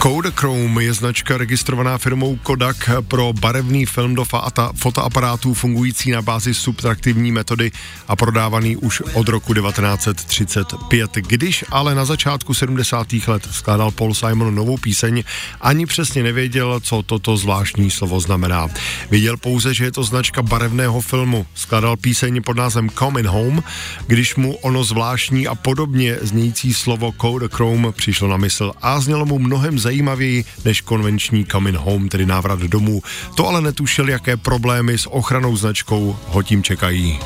Kodachrome je značka registrovaná firmou Kodak pro barevný film do fotoaparátů fungující na bázi subtraktivní metody a prodávaný už od roku 1935. Když ale na začátku 70. let skládal Paul Simon novou píseň, ani přesně nevěděl, co toto zvláštní slovo znamená. Věděl pouze, že je to značka barevného filmu. Skládal píseň pod názvem Coming Home, když mu ono zvláštní a podobně znějící slovo Kodachrome přišlo na mysl a znělo mu mnohem zajímavější zajímavěji než konvenční coming home, tedy návrat domů. To ale netušil, jaké problémy s ochranou značkou ho tím čekají.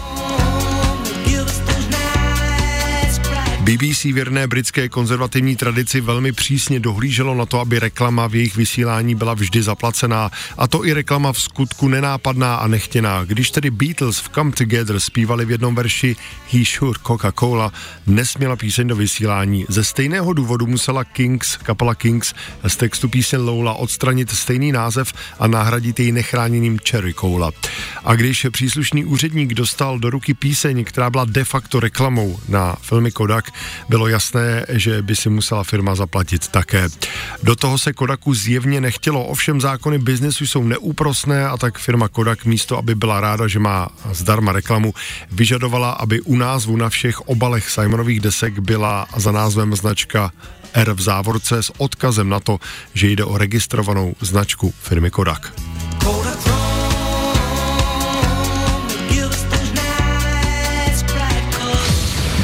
BBC věrné britské konzervativní tradici velmi přísně dohlíželo na to, aby reklama v jejich vysílání byla vždy zaplacená, a to i reklama v skutku nenápadná a nechtěná. Když tedy Beatles v Come Together zpívali v jednom verši He Sure Coca-Cola, nesměla píseň do vysílání. Ze stejného důvodu musela Kings, kapela Kings, z textu písně Lola odstranit stejný název a nahradit jej nechráněným Cherry Cola. A když příslušný úředník dostal do ruky píseň, která byla de facto reklamou na filmy Kodak, bylo jasné, že by si musela firma zaplatit také. Do toho se Kodaku zjevně nechtělo, ovšem zákony biznesu jsou neúprosné a tak firma Kodak místo, aby byla ráda, že má zdarma reklamu, vyžadovala, aby u názvu na všech obalech Simonových desek byla za názvem značka R v závorce s odkazem na to, že jde o registrovanou značku firmy Kodak.